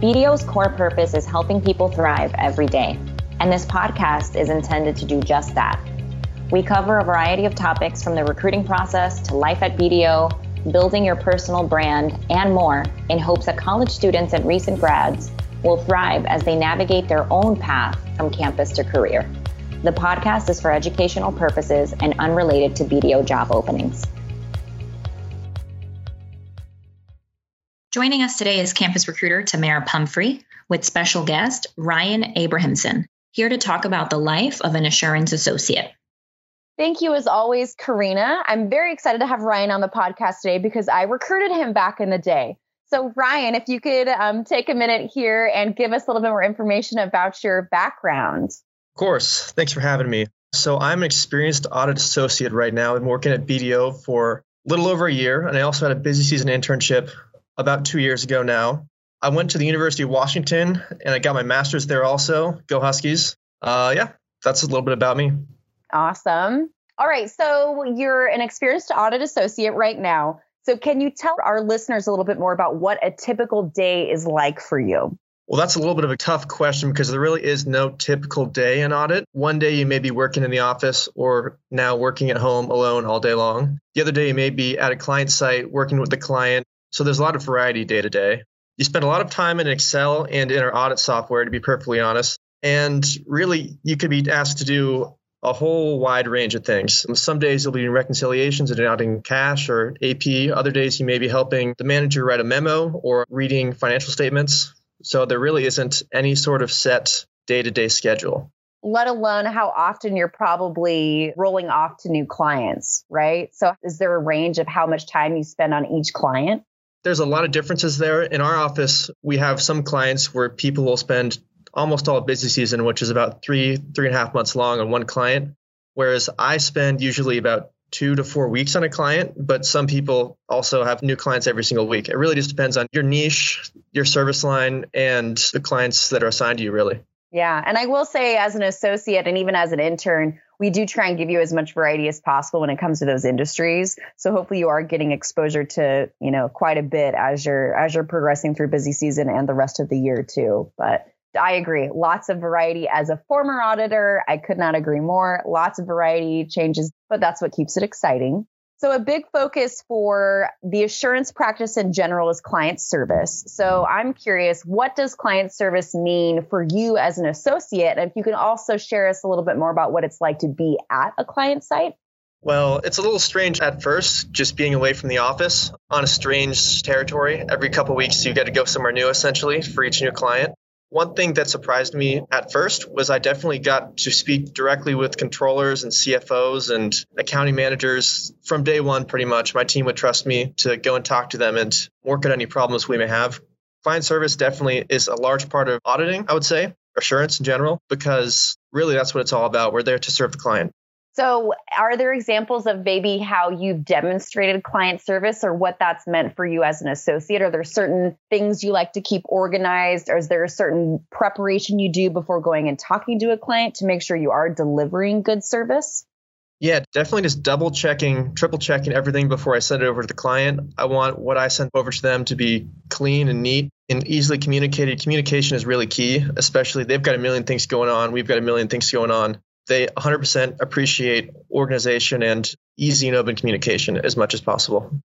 BDO's core purpose is helping people thrive every day, and this podcast is intended to do just that. We cover a variety of topics from the recruiting process to life at BDO, building your personal brand, and more in hopes that college students and recent grads will thrive as they navigate their own path from campus to career. The podcast is for educational purposes and unrelated to BDO job openings. Joining us today is campus recruiter Tamara Pumphrey with special guest Ryan Abrahamson, here to talk about the life of an assurance associate. Thank you, as always, Karina. I'm very excited to have Ryan on the podcast today because I recruited him back in the day. So, Ryan, if you could um, take a minute here and give us a little bit more information about your background. Of course. Thanks for having me. So, I'm an experienced audit associate right now. I'm working at BDO for a little over a year, and I also had a busy season internship about two years ago now. I went to the University of Washington and I got my master's there also. Go Huskies. Uh, yeah, that's a little bit about me. Awesome. All right. So you're an experienced audit associate right now. So can you tell our listeners a little bit more about what a typical day is like for you? Well, that's a little bit of a tough question because there really is no typical day in audit. One day you may be working in the office or now working at home alone all day long. The other day you may be at a client site working with the client so there's a lot of variety day to day. You spend a lot of time in Excel and in our audit software, to be perfectly honest. And really, you could be asked to do a whole wide range of things. Some days you'll be doing reconciliations and auditing cash or AP. Other days you may be helping the manager write a memo or reading financial statements. So there really isn't any sort of set day to day schedule. Let alone how often you're probably rolling off to new clients, right? So is there a range of how much time you spend on each client? There's a lot of differences there. In our office, we have some clients where people will spend almost all busy season, which is about three, three and a half months long on one client. Whereas I spend usually about two to four weeks on a client, but some people also have new clients every single week. It really just depends on your niche, your service line, and the clients that are assigned to you, really. Yeah. And I will say, as an associate and even as an intern, we do try and give you as much variety as possible when it comes to those industries. So hopefully you are getting exposure to, you know, quite a bit as you're as you're progressing through busy season and the rest of the year too. But I agree. Lots of variety as a former auditor. I could not agree more. Lots of variety changes, but that's what keeps it exciting. So, a big focus for the assurance practice in general is client service. So, I'm curious, what does client service mean for you as an associate? And if you can also share us a little bit more about what it's like to be at a client site. Well, it's a little strange at first, just being away from the office on a strange territory. Every couple weeks, you get to go somewhere new essentially for each new client. One thing that surprised me at first was I definitely got to speak directly with controllers and CFOs and accounting managers from day one, pretty much. My team would trust me to go and talk to them and work at any problems we may have. Client service definitely is a large part of auditing, I would say, assurance in general, because really that's what it's all about. We're there to serve the client. So, are there examples of maybe how you've demonstrated client service or what that's meant for you as an associate? Are there certain things you like to keep organized? Or is there a certain preparation you do before going and talking to a client to make sure you are delivering good service? Yeah, definitely just double checking, triple checking everything before I send it over to the client. I want what I send over to them to be clean and neat and easily communicated. Communication is really key, especially they've got a million things going on. We've got a million things going on they 100% appreciate organization and easy and open communication as much as possible.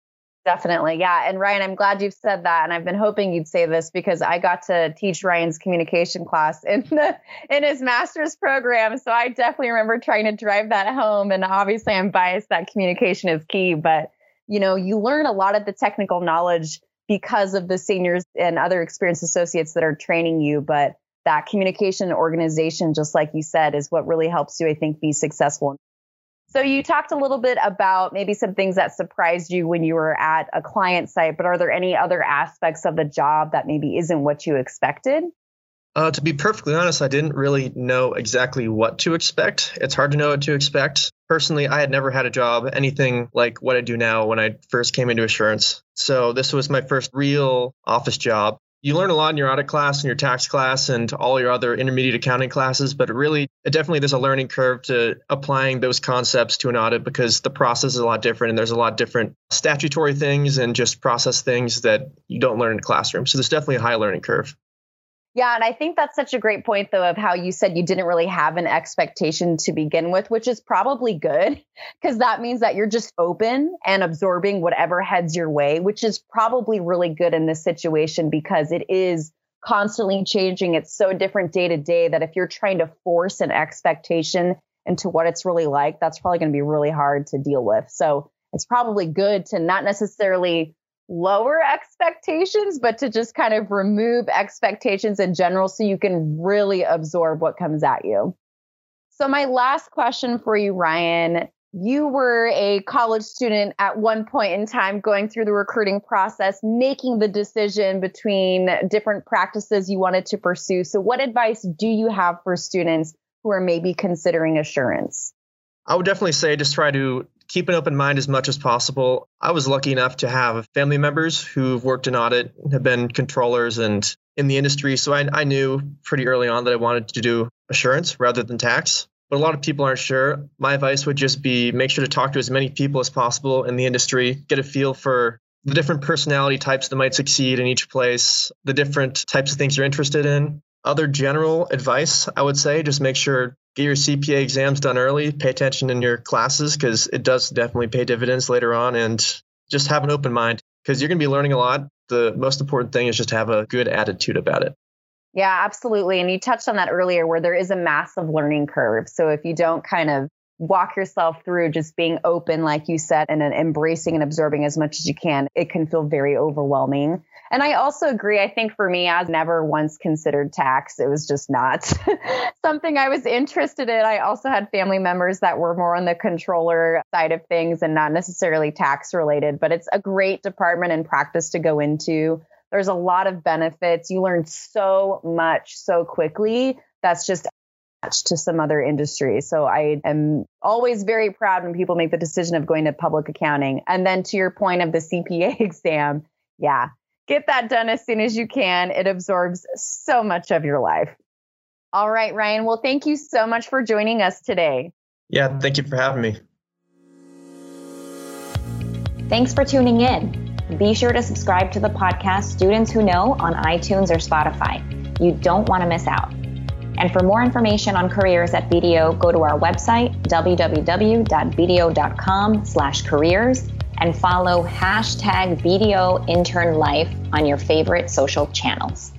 Definitely. Yeah. And Ryan, I'm glad you've said that. And I've been hoping you'd say this because I got to teach Ryan's communication class in the in his master's program. So I definitely remember trying to drive that home. And obviously I'm biased that communication is key, but you know, you learn a lot of the technical knowledge because of the seniors and other experienced associates that are training you. But that communication and organization, just like you said, is what really helps you, I think, be successful. So you talked a little bit about maybe some things that surprised you when you were at a client site, but are there any other aspects of the job that maybe isn't what you expected? Uh, to be perfectly honest, I didn't really know exactly what to expect. It's hard to know what to expect. Personally, I had never had a job, anything like what I do now when I first came into assurance. So this was my first real office job you learn a lot in your audit class and your tax class and all your other intermediate accounting classes, but really, it definitely there's a learning curve to applying those concepts to an audit because the process is a lot different and there's a lot different statutory things and just process things that you don't learn in the classroom. So there's definitely a high learning curve. Yeah, and I think that's such a great point, though, of how you said you didn't really have an expectation to begin with, which is probably good because that means that you're just open and absorbing whatever heads your way, which is probably really good in this situation because it is constantly changing. It's so different day to day that if you're trying to force an expectation into what it's really like, that's probably going to be really hard to deal with. So it's probably good to not necessarily lower expectations, but to just kind of remove expectations in general so you can really absorb what comes at you. So, my last question for you, Ryan you were a college student at one point in time going through the recruiting process, making the decision between different practices you wanted to pursue. So, what advice do you have for students who are maybe considering assurance? I would definitely say just try to keep an open mind as much as possible. I was lucky enough to have family members who've worked in audit, have been controllers and in the industry. So I, I knew pretty early on that I wanted to do assurance rather than tax. But a lot of people aren't sure. My advice would just be make sure to talk to as many people as possible in the industry, get a feel for the different personality types that might succeed in each place, the different types of things you're interested in. Other general advice, I would say, just make sure get your CPA exams done early, pay attention in your classes because it does definitely pay dividends later on, and just have an open mind because you're going to be learning a lot. The most important thing is just to have a good attitude about it. Yeah, absolutely. And you touched on that earlier where there is a massive learning curve. So if you don't kind of walk yourself through just being open, like you said, and embracing and absorbing as much as you can, it can feel very overwhelming. And I also agree. I think for me, I've never once considered tax. It was just not something I was interested in. I also had family members that were more on the controller side of things and not necessarily tax related, but it's a great department and practice to go into. There's a lot of benefits. You learn so much so quickly. That's just to some other industries. So I am always very proud when people make the decision of going to public accounting. And then to your point of the CPA exam, yeah, get that done as soon as you can. It absorbs so much of your life. All right, Ryan. Well, thank you so much for joining us today. Yeah, thank you for having me. Thanks for tuning in. Be sure to subscribe to the podcast Students Who Know on iTunes or Spotify. You don't want to miss out. And for more information on careers at BDO, go to our website, www.bdo.com slash careers, and follow hashtag BDO Intern Life on your favorite social channels.